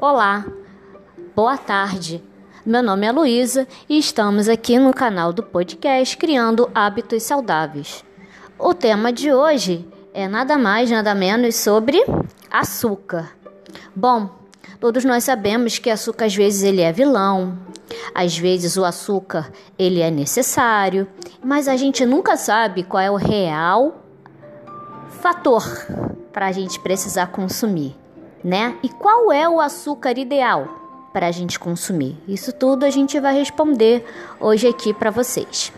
Olá, boa tarde. Meu nome é Luísa e estamos aqui no canal do podcast Criando Hábitos Saudáveis. O tema de hoje é nada mais, nada menos sobre açúcar. Bom, todos nós sabemos que açúcar às vezes ele é vilão, às vezes o açúcar ele é necessário, mas a gente nunca sabe qual é o real fator para a gente precisar consumir né? E qual é o açúcar ideal para a gente consumir? Isso tudo a gente vai responder hoje aqui para vocês.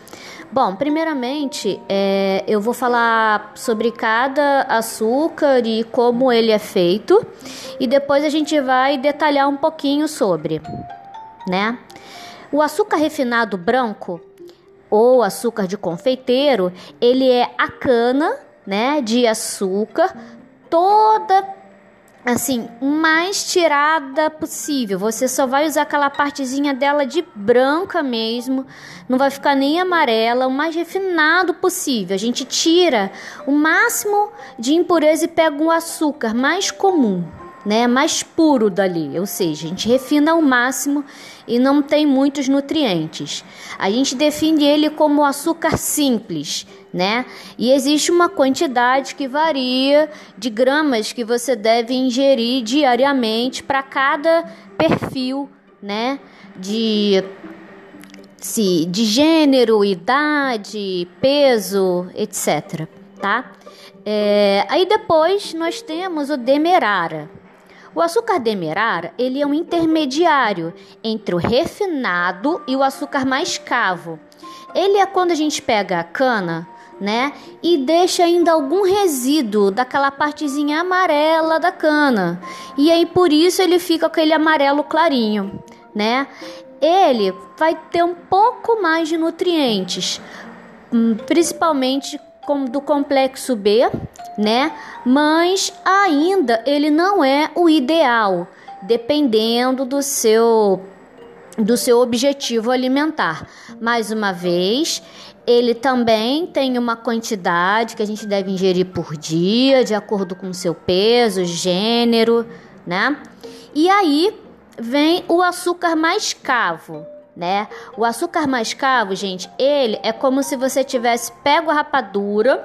Bom, primeiramente é, eu vou falar sobre cada açúcar e como ele é feito, e depois a gente vai detalhar um pouquinho sobre, né? O açúcar refinado branco ou açúcar de confeiteiro, ele é a cana, né, de açúcar toda assim, mais tirada possível. Você só vai usar aquela partezinha dela de branca mesmo, não vai ficar nem amarela, o mais refinado possível. A gente tira o máximo de impureza e pega o açúcar mais comum né, mais puro dali, ou seja, a gente refina ao máximo e não tem muitos nutrientes. A gente define ele como açúcar simples, né? E existe uma quantidade que varia de gramas que você deve ingerir diariamente para cada perfil, né, de se de gênero, idade, peso, etc, tá? É, aí depois nós temos o demerara. O açúcar demerara, ele é um intermediário entre o refinado e o açúcar mais cavo. Ele é quando a gente pega a cana, né, e deixa ainda algum resíduo daquela partezinha amarela da cana. E aí por isso ele fica aquele amarelo clarinho, né? Ele vai ter um pouco mais de nutrientes, hum, principalmente do complexo B, né? Mas ainda ele não é o ideal, dependendo do seu do seu objetivo alimentar. Mais uma vez, ele também tem uma quantidade que a gente deve ingerir por dia, de acordo com seu peso, gênero, né? E aí vem o açúcar mais cavo né? O açúcar mascavo, gente, ele é como se você tivesse pego a rapadura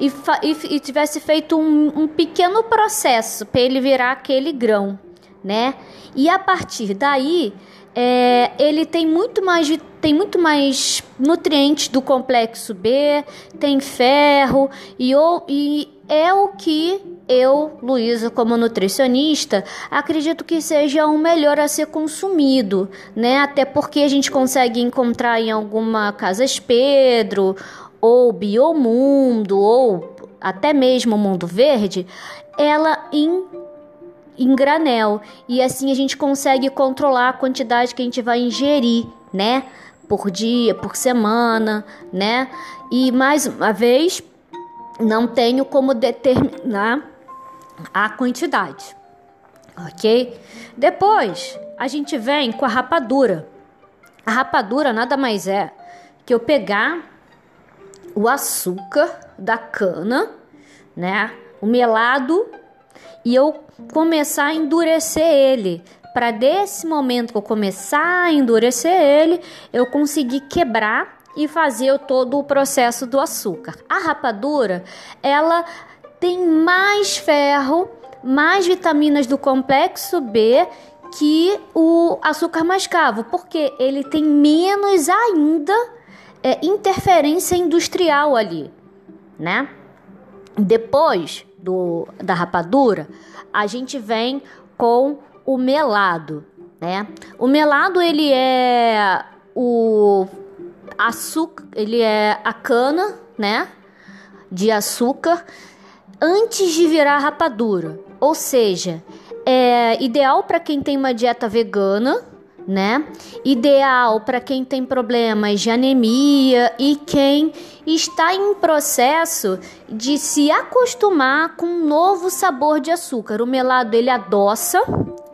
e, e, e tivesse feito um, um pequeno processo para ele virar aquele grão, né? E a partir daí, é, ele tem muito mais tem muito mais nutrientes do complexo B, tem ferro e, e é o que eu, Luísa, como nutricionista, acredito que seja um melhor a ser consumido, né? Até porque a gente consegue encontrar em alguma Casas Pedro, ou Biomundo, ou até mesmo Mundo Verde, ela em em granel e assim a gente consegue controlar a quantidade que a gente vai ingerir, né? Por dia, por semana, né? E mais uma vez, não tenho como determinar a quantidade, ok? Depois a gente vem com a rapadura. A rapadura nada mais é que eu pegar o açúcar da cana, né? O melado e eu começar a endurecer ele. Para desse momento que eu começar a endurecer ele, eu conseguir quebrar e fazer todo o processo do açúcar. A rapadura, ela tem mais ferro, mais vitaminas do complexo B que o açúcar mascavo, porque ele tem menos ainda é, interferência industrial ali, né? Depois do, da rapadura, a gente vem com o melado, né? O melado ele é o açúcar, ele é a cana, né? De açúcar antes de virar rapadura. Ou seja, é ideal para quem tem uma dieta vegana, né? Ideal para quem tem problemas de anemia e quem está em processo de se acostumar com um novo sabor de açúcar. O melado ele adoça,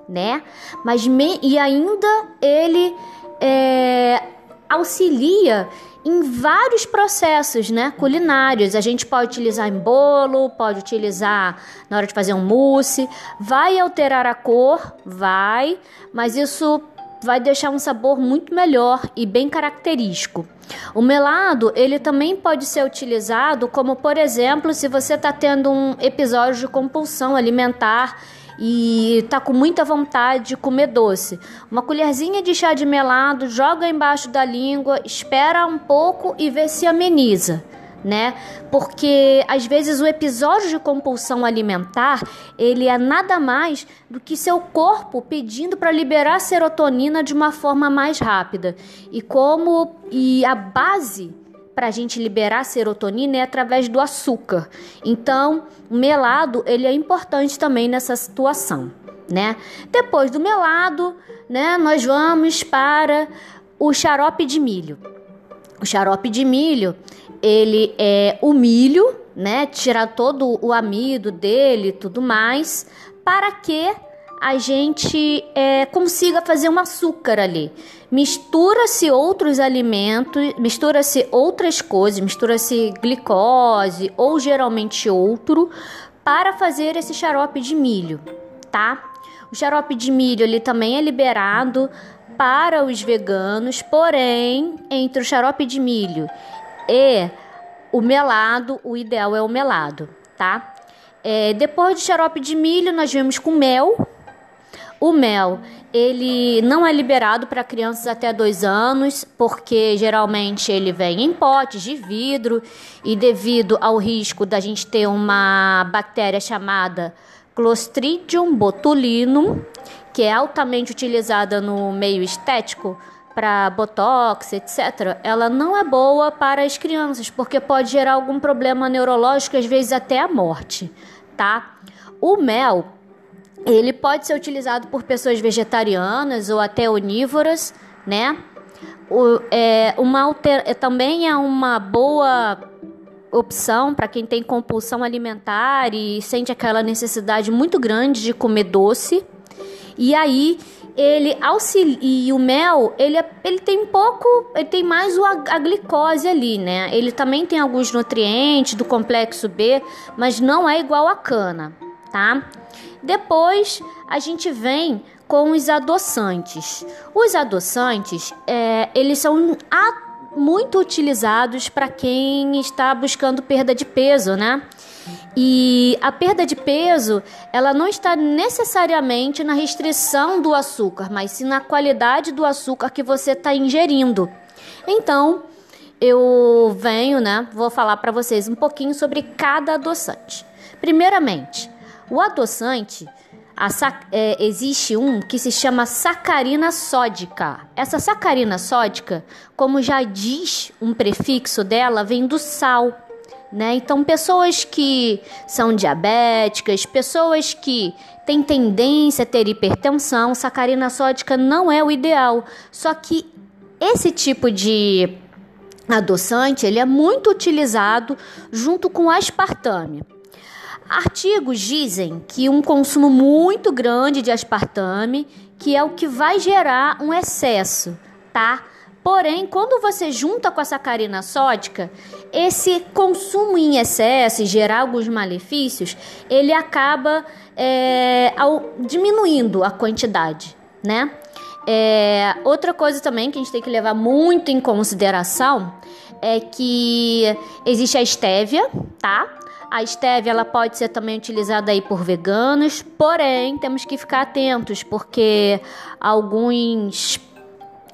né? Mas me, e ainda ele é, auxilia em vários processos, né, culinários. A gente pode utilizar em bolo, pode utilizar na hora de fazer um mousse. Vai alterar a cor, vai, mas isso vai deixar um sabor muito melhor e bem característico. O melado, ele também pode ser utilizado como, por exemplo, se você está tendo um episódio de compulsão alimentar e tá com muita vontade de comer doce. Uma colherzinha de chá de melado, joga embaixo da língua, espera um pouco e vê se ameniza. Né? Porque às vezes o episódio de compulsão alimentar, ele é nada mais do que seu corpo pedindo para liberar serotonina de uma forma mais rápida. E como e a base para a gente liberar serotonina é através do açúcar. Então, o melado ele é importante também nessa situação, né? Depois do melado, né, nós vamos para o xarope de milho. O xarope de milho, ele é o milho, né? Tirar todo o amido dele, tudo mais, para que a gente é, consiga fazer um açúcar ali. Mistura-se outros alimentos, mistura-se outras coisas, mistura-se glicose ou geralmente outro para fazer esse xarope de milho, tá? O xarope de milho ele também é liberado para os veganos, porém, entre o xarope de milho e o melado, o ideal é o melado, tá? É, depois do xarope de milho, nós vemos com mel, o mel, ele não é liberado para crianças até dois anos, porque geralmente ele vem em potes de vidro e devido ao risco da gente ter uma bactéria chamada Clostridium botulinum, que é altamente utilizada no meio estético para botox, etc. Ela não é boa para as crianças, porque pode gerar algum problema neurológico, às vezes até a morte, tá? O mel ele pode ser utilizado por pessoas vegetarianas ou até onívoras, né? O, é, uma alter, é, também é uma boa opção para quem tem compulsão alimentar e sente aquela necessidade muito grande de comer doce. E aí ele auxilia e o mel, ele, é, ele tem pouco, ele tem mais o, a glicose ali, né? Ele também tem alguns nutrientes do complexo B, mas não é igual a cana, tá? Depois a gente vem com os adoçantes. Os adoçantes, é, eles são muito utilizados para quem está buscando perda de peso, né? E a perda de peso, ela não está necessariamente na restrição do açúcar, mas sim na qualidade do açúcar que você está ingerindo. Então, eu venho, né? Vou falar para vocês um pouquinho sobre cada adoçante. Primeiramente, o adoçante, é, existe um que se chama sacarina sódica. Essa sacarina sódica, como já diz um prefixo dela, vem do sal. Né? Então, pessoas que são diabéticas, pessoas que têm tendência a ter hipertensão, sacarina sódica não é o ideal. Só que esse tipo de adoçante ele é muito utilizado junto com aspartame. Artigos dizem que um consumo muito grande de aspartame, que é o que vai gerar um excesso, tá? Porém, quando você junta com a sacarina sódica, esse consumo em excesso e gerar alguns malefícios, ele acaba é, ao, diminuindo a quantidade, né? É, outra coisa também que a gente tem que levar muito em consideração é que existe a estévia, tá? A stevia ela pode ser também utilizada aí por veganos, porém temos que ficar atentos porque alguns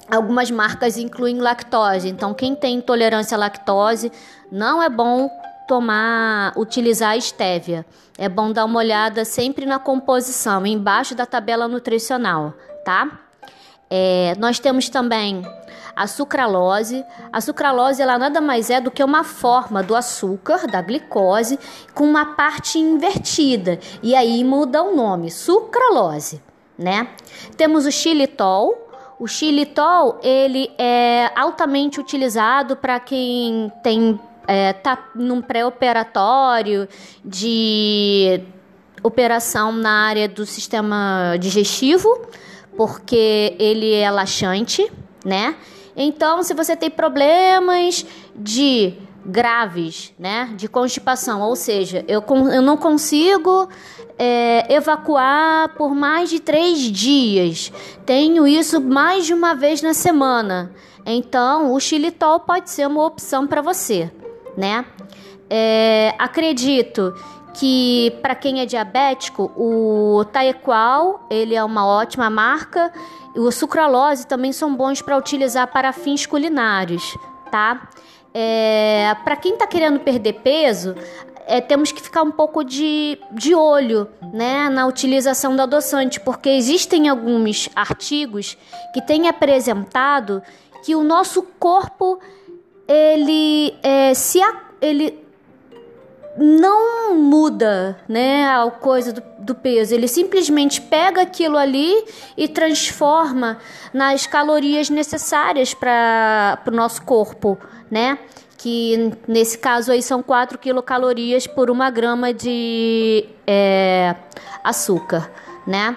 algumas marcas incluem lactose. Então quem tem intolerância à lactose não é bom tomar, utilizar a estévia. É bom dar uma olhada sempre na composição, embaixo da tabela nutricional, tá? É, nós temos também a sucralose. A sucralose ela nada mais é do que uma forma do açúcar, da glicose, com uma parte invertida. E aí muda o nome, sucralose, né? Temos o xilitol. O xilitol, ele é altamente utilizado para quem tem é, tá num pré-operatório de operação na área do sistema digestivo, porque ele é laxante, né? Então, se você tem problemas de graves, né, de constipação, ou seja, eu, eu não consigo é, evacuar por mais de três dias, tenho isso mais de uma vez na semana, então o xilitol pode ser uma opção para você, né? É, acredito que para quem é diabético, o Taequal, ele é uma ótima marca, e o sucralose também são bons para utilizar para fins culinários, tá? É, para quem está querendo perder peso, é, temos que ficar um pouco de, de olho né, na utilização do adoçante, porque existem alguns artigos que têm apresentado que o nosso corpo ele é, se ele não muda, né, a coisa do, do, peso. Ele simplesmente pega aquilo ali e transforma nas calorias necessárias para o nosso corpo, né? Que nesse caso aí são 4 quilocalorias por uma grama de é, açúcar, né?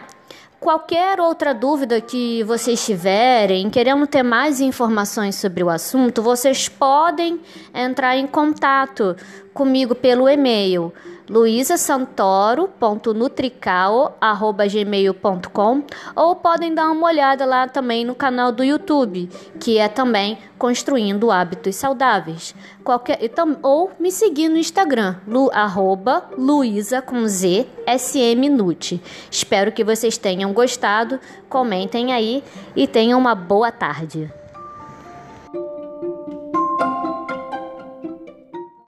Qualquer outra dúvida que vocês tiverem, querendo ter mais informações sobre o assunto, vocês podem entrar em contato comigo pelo e-mail luisasantoro.nutrical.gmail.com ou podem dar uma olhada lá também no canal do YouTube, que é também Construindo Hábitos Saudáveis. Qualquer, ou me seguir no Instagram, lu, arroba Luisa com Z, SM Nut. Espero que vocês tenham gostado, comentem aí e tenham uma boa tarde.